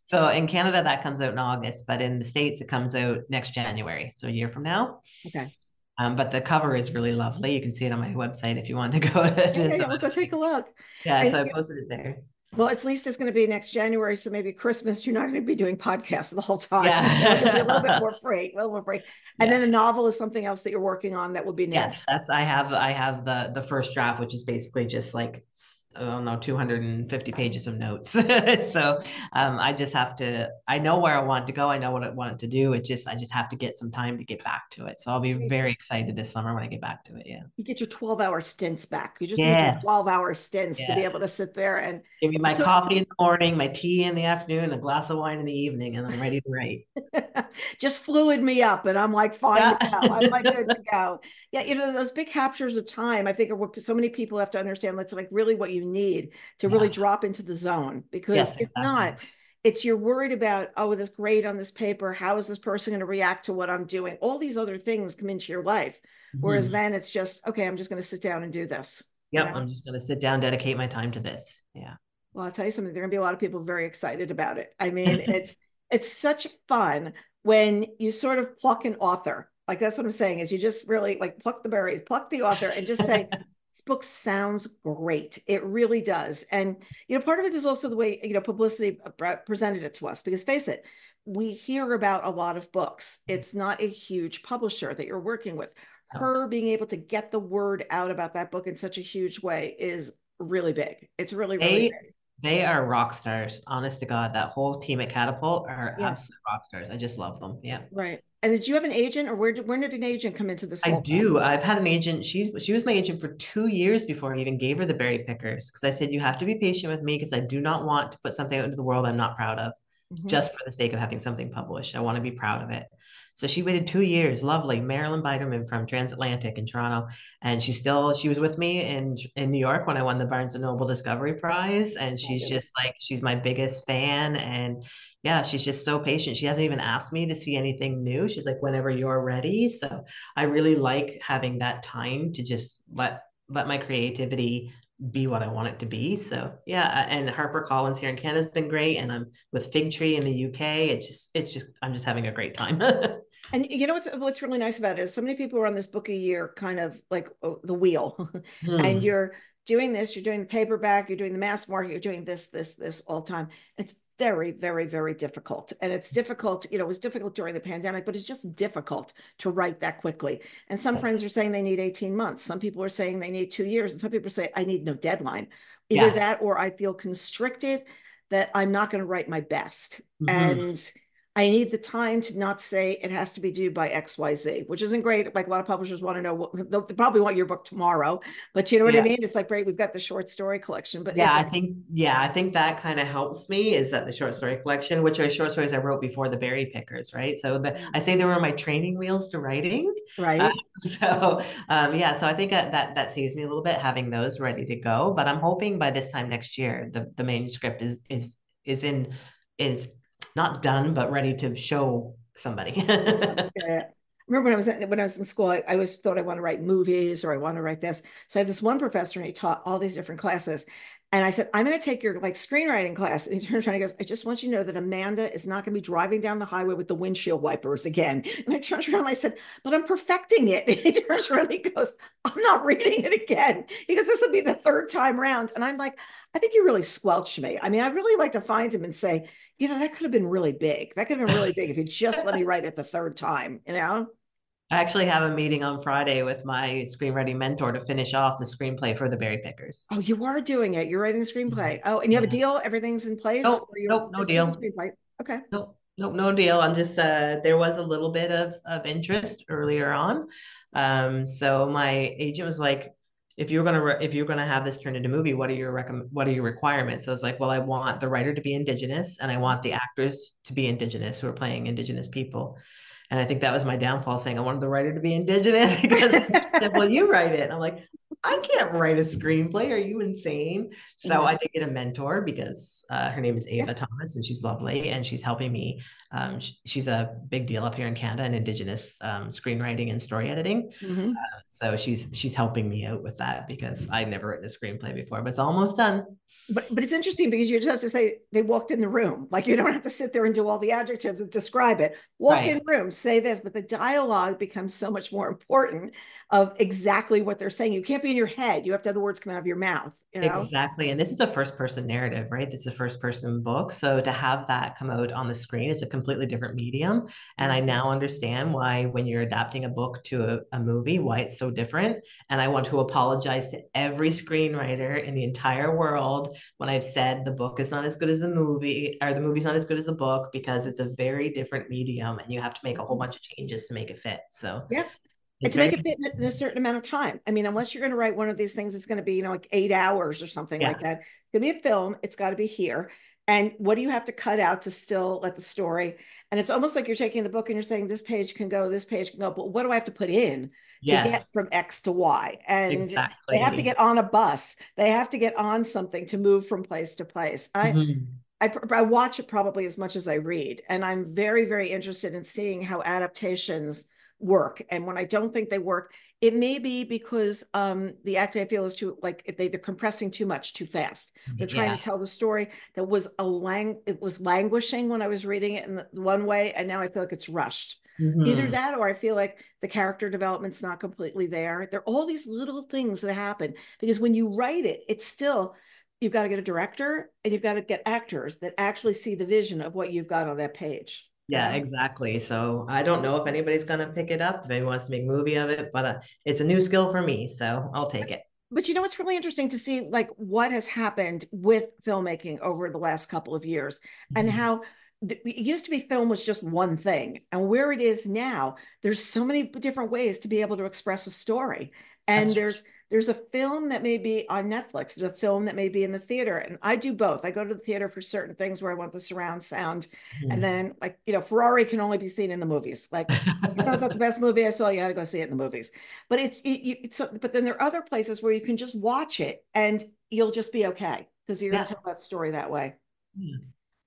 so in Canada, that comes out in August, but in the States, it comes out next January. So a year from now. Okay. Um, but the cover is really lovely. You can see it on my website if you want to go to. Yeah, yeah, we'll go take a look. Yeah, so I posted it there. Well, at least it's going to be next January, so maybe Christmas you're not going to be doing podcasts the whole time. Yeah. a little bit more free, a little more free. And yeah. then the novel is something else that you're working on that would be next. Yes, that's I have I have the the first draft, which is basically just like I don't know, 250 pages of notes. so um, I just have to, I know where I want to go. I know what I want to do. It just, I just have to get some time to get back to it. So I'll be very excited this summer when I get back to it. Yeah. You get your 12 hour stints back. You just yes. need your 12 hour stints yes. to be able to sit there and give me my so, coffee in the morning, my tea in the afternoon, a glass of wine in the evening, and I'm ready to write. just fluid me up and I'm like, fine yeah. I'm like good to go. Yeah. You know, those big captures of time, I think are what so many people have to understand. That's like really what you need to yeah. really drop into the zone because yes, if exactly. not, it's you're worried about oh this grade on this paper how is this person going to react to what i'm doing all these other things come into your life mm-hmm. whereas then it's just okay i'm just going to sit down and do this yep you know? i'm just going to sit down dedicate my time to this yeah well i'll tell you something there are going to be a lot of people very excited about it i mean it's it's such fun when you sort of pluck an author like that's what i'm saying is you just really like pluck the berries pluck the author and just say this book sounds great. It really does. And, you know, part of it is also the way, you know, publicity uh, presented it to us, because face it, we hear about a lot of books. Mm-hmm. It's not a huge publisher that you're working with. Her being able to get the word out about that book in such a huge way is really big. It's really, really they, big. They are rock stars. Honest to God, that whole team at Catapult are yeah. absolute rock stars. I just love them. Yeah. Right. And did you have an agent, or where did when did an agent come into this? I do. I've had an agent. She's she was my agent for two years before I even gave her the berry pickers because I said you have to be patient with me because I do not want to put something out into the world I'm not proud of, mm-hmm. just for the sake of having something published. I want to be proud of it. So she waited two years. Lovely, Marilyn Biderman from Transatlantic in Toronto, and she still she was with me in in New York when I won the Barnes and Noble Discovery Prize, and she's just like she's my biggest fan, and yeah, she's just so patient. She hasn't even asked me to see anything new. She's like, whenever you're ready. So I really like having that time to just let let my creativity be what I want it to be. So yeah, and Harper Collins here in Canada has been great, and I'm with Fig Tree in the UK. It's just it's just I'm just having a great time. and you know what's what's really nice about it is so many people are on this book a year kind of like oh, the wheel, hmm. and you're doing this, you're doing the paperback, you're doing the mass market, you're doing this, this, this all the time. It's very, very, very difficult. And it's difficult, you know, it was difficult during the pandemic, but it's just difficult to write that quickly. And some friends are saying they need 18 months. Some people are saying they need two years. And some people say, I need no deadline. Either yeah. that or I feel constricted that I'm not going to write my best. Mm-hmm. And I need the time to not say it has to be due by XYZ, which isn't great. Like a lot of publishers want to know, what, they probably want your book tomorrow, but you know what yeah. I mean? It's like, great, we've got the short story collection, but yeah, I think, yeah, I think that kind of helps me is that the short story collection, which are short stories I wrote before the berry pickers, right? So the. I say they were my training wheels to writing. Right. Uh, so um, yeah, so I think that, that, that saves me a little bit having those ready to go, but I'm hoping by this time next year, the, the manuscript is, is, is in, is not done, but ready to show somebody. yeah. Remember when I was when I was in school, I, I always thought I want to write movies or I want to write this. So I had this one professor and he taught all these different classes. And I said, I'm going to take your like screenwriting class. And he turns around and goes, I just want you to know that Amanda is not going to be driving down the highway with the windshield wipers again. And I turned around and I said, but I'm perfecting it. And he turns around and he goes, I'm not reading it again. He goes, this will be the third time round. And I'm like, I think you really squelched me. I mean, I'd really like to find him and say, you know, that could have been really big. That could have been really big if you just let me write it the third time, you know? I actually have a meeting on Friday with my screenwriting mentor to finish off the screenplay for the Berry Pickers. Oh, you are doing it. You're writing a screenplay. Oh, and you have a deal? Everything's in place? Nope, nope no deal. Okay. Nope, nope, no deal. I'm just uh there was a little bit of of interest earlier on. Um, so my agent was like, if you're gonna re- if you're gonna have this turned into a movie, what are your recomm- what are your requirements? So I was like, well, I want the writer to be indigenous, and I want the actors to be indigenous who are playing indigenous people. And I think that was my downfall, saying I wanted the writer to be indigenous because said, well, you write it. And I'm like, I can't write a screenplay. Are you insane? So mm-hmm. I did get a mentor because uh, her name is Ava yeah. Thomas and she's lovely and she's helping me. Um, sh- she's a big deal up here in Canada in Indigenous um, screenwriting and story editing. Mm-hmm. Uh, so she's she's helping me out with that because I'd never written a screenplay before, but it's almost done but but it's interesting because you just have to say they walked in the room. Like you don't have to sit there and do all the adjectives and describe it. Walk right. in room, say this, but the dialogue becomes so much more important of exactly what they're saying. You can't be in your head. You have to have the words come out of your mouth. You know? Exactly. And this is a first person narrative, right? This is a first person book. So to have that come out on the screen is a completely different medium. And I mm-hmm. now understand why, when you're adapting a book to a, a movie, why it's so different. And I want to apologize to every screenwriter in the entire world when I've said the book is not as good as the movie or the movie's not as good as the book because it's a very different medium and you have to make a whole bunch of changes to make it fit. So, yeah and to make it fit in a certain amount of time. I mean, unless you're going to write one of these things, it's going to be, you know, like eight hours or something yeah. like that. It's going to be a film. It's got to be here. And what do you have to cut out to still let the story? And it's almost like you're taking the book and you're saying this page can go, this page can go, but what do I have to put in yes. to get from X to Y? And exactly. they have to get on a bus. They have to get on something to move from place to place. I mm-hmm. I, I watch it probably as much as I read, and I'm very, very interested in seeing how adaptations work. And when I don't think they work, it may be because um, the acting I feel is too like they, they're compressing too much too fast. They're trying to tell the story that was a lang it was languishing when I was reading it in the, one way, and now I feel like it's rushed. Mm-hmm. Either that or I feel like the character development's not completely there. There are all these little things that happen because when you write it, it's still you've got to get a director and you've got to get actors that actually see the vision of what you've got on that page. Yeah, exactly. So I don't know if anybody's gonna pick it up, if anyone wants to make a movie of it, but uh, it's a new skill for me, so I'll take it. But you know, it's really interesting to see like what has happened with filmmaking over the last couple of years, mm-hmm. and how it used to be film was just one thing, and where it is now, there's so many different ways to be able to express a story, and That's there's. True there's a film that may be on Netflix, there's a film that may be in the theater. And I do both. I go to the theater for certain things where I want the surround sound. Mm. And then, like, you know, Ferrari can only be seen in the movies. Like, that was not the best movie I saw, you had to go see it in the movies. But it's, you, it's, but then there are other places where you can just watch it and you'll just be okay because you're yeah. going to tell that story that way.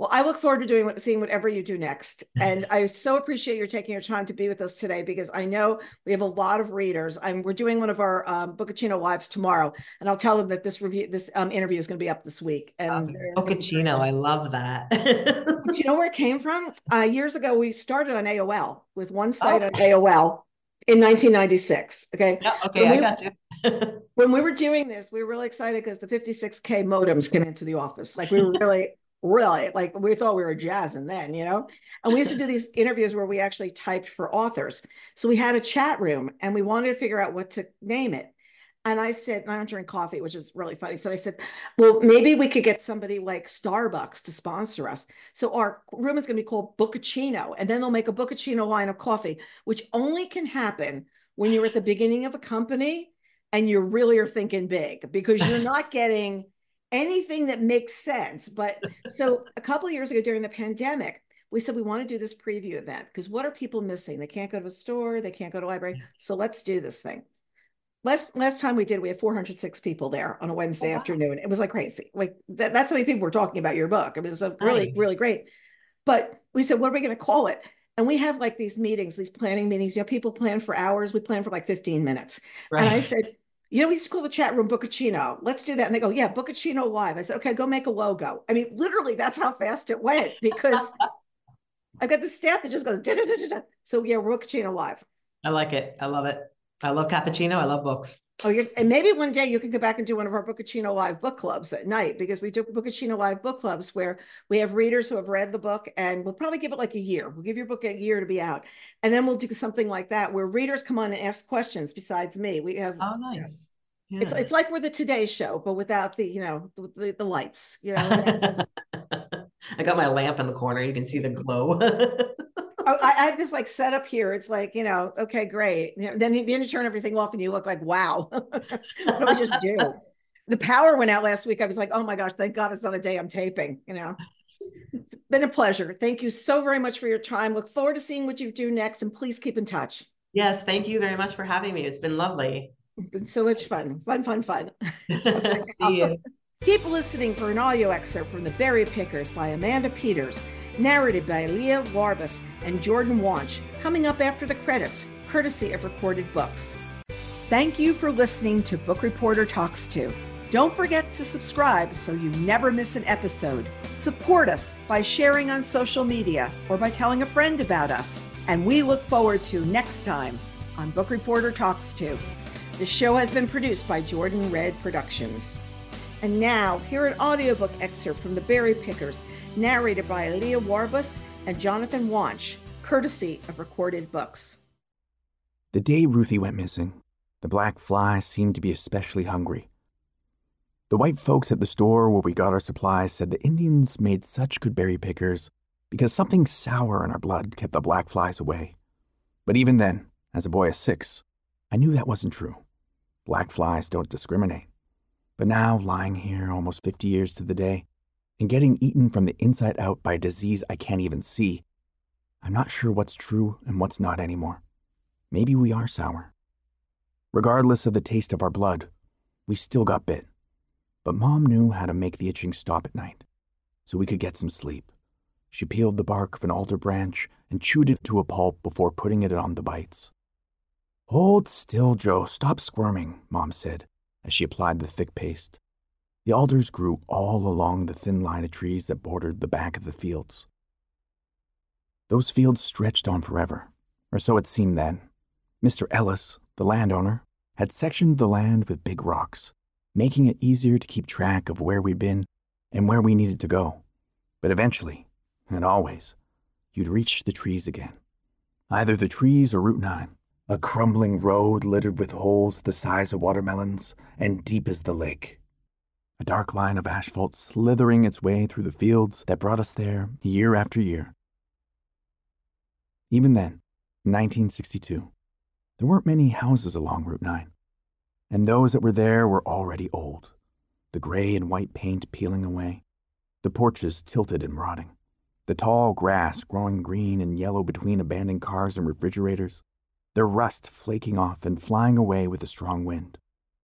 Well, I look forward to doing what, seeing whatever you do next. And I so appreciate your taking your time to be with us today because I know we have a lot of readers. I'm we're doing one of our um, Bookaccino lives tomorrow, and I'll tell them that this review, this um, interview is going to be up this week. And um, Bookaccino, I love that. do you know where it came from? Uh, years ago, we started on AOL with one site oh. on AOL in 1996. Okay. Yeah. Okay. I got you. when we were doing this, we were really excited because the 56k modems came into the office. Like we were really really like we thought we were jazzing then you know? And we used to do these interviews where we actually typed for authors. So we had a chat room and we wanted to figure out what to name it. And i said i don't drink coffee which is really funny. So i said well maybe we could get somebody like starbucks to sponsor us. So our room is going to be called bookaccino and then they'll make a bookaccino line of coffee which only can happen when you're at the beginning of a company and you really are thinking big because you're not getting anything that makes sense. But so a couple of years ago during the pandemic, we said we want to do this preview event because what are people missing? They can't go to a store, they can't go to a library. So let's do this thing. Last last time we did, we had 406 people there on a Wednesday oh, wow. afternoon. It was like crazy. Like that, that's how many people were talking about your book. It was so really, right. really great. But we said, what are we going to call it? And we have like these meetings, these planning meetings. You know, people plan for hours. We plan for like 15 minutes. Right. And I said, you know, we used to call the chat room Bookaccino. Let's do that. And they go, yeah, Bookaccino live. I said, okay, go make a logo. I mean, literally, that's how fast it went because I've got the staff that just goes, da, da, da, da, So yeah, Bookaccino live. I like it. I love it. I love cappuccino. I love books. Oh, yeah. And maybe one day you can go back and do one of our Bookaccino Live book clubs at night because we do Bookaccino Live book clubs where we have readers who have read the book and we'll probably give it like a year. We'll give your book a year to be out. And then we'll do something like that where readers come on and ask questions besides me. We have. Oh, nice. Yeah. It's, it's like we're the Today Show, but without the, you know, the, the lights, you know. I got my lamp in the corner. You can see the glow. I, I, have this like setup here. It's like, you know, okay, great. You know, then, then you turn everything off and you look like, wow, what do I just do? The power went out last week. I was like, oh my gosh, thank God it's not a day I'm taping, you know. It's been a pleasure. Thank you so very much for your time. Look forward to seeing what you do next and please keep in touch. Yes, thank you very much for having me. It's been lovely. It's been so much fun. Fun, fun, fun. See you. Keep listening for an audio excerpt from The Berry Pickers by Amanda Peters narrated by Leah Warbus and Jordan Wanch, coming up after the credits, courtesy of Recorded Books. Thank you for listening to Bookreporter Talks To. Don't forget to subscribe so you never miss an episode. Support us by sharing on social media or by telling a friend about us. And we look forward to next time on Bookreporter Talks To. The show has been produced by Jordan Red Productions. And now, hear an audiobook excerpt from The Berry Pickers, narrated by Leah Warbus and Jonathan Wanch, courtesy of Recorded Books. The day Ruthie went missing, the black fly seemed to be especially hungry. The white folks at the store where we got our supplies said the Indians made such good berry pickers because something sour in our blood kept the black flies away. But even then, as a boy of six, I knew that wasn't true. Black flies don't discriminate. But now, lying here almost 50 years to the day, and getting eaten from the inside out by a disease I can't even see, I'm not sure what's true and what's not anymore. Maybe we are sour. Regardless of the taste of our blood, we still got bit. But Mom knew how to make the itching stop at night, so we could get some sleep. She peeled the bark of an alder branch and chewed it to a pulp before putting it on the bites. Hold still, Joe. Stop squirming, Mom said as she applied the thick paste. The alders grew all along the thin line of trees that bordered the back of the fields. Those fields stretched on forever, or so it seemed then. Mr. Ellis, the landowner, had sectioned the land with big rocks, making it easier to keep track of where we'd been and where we needed to go. But eventually, and always, you'd reach the trees again. Either the trees or Route 9, a crumbling road littered with holes the size of watermelons and deep as the lake. A dark line of asphalt slithering its way through the fields that brought us there year after year. Even then, in 1962, there weren't many houses along Route 9, and those that were there were already old, the gray and white paint peeling away, the porches tilted and rotting, the tall grass growing green and yellow between abandoned cars and refrigerators, their rust flaking off and flying away with a strong wind.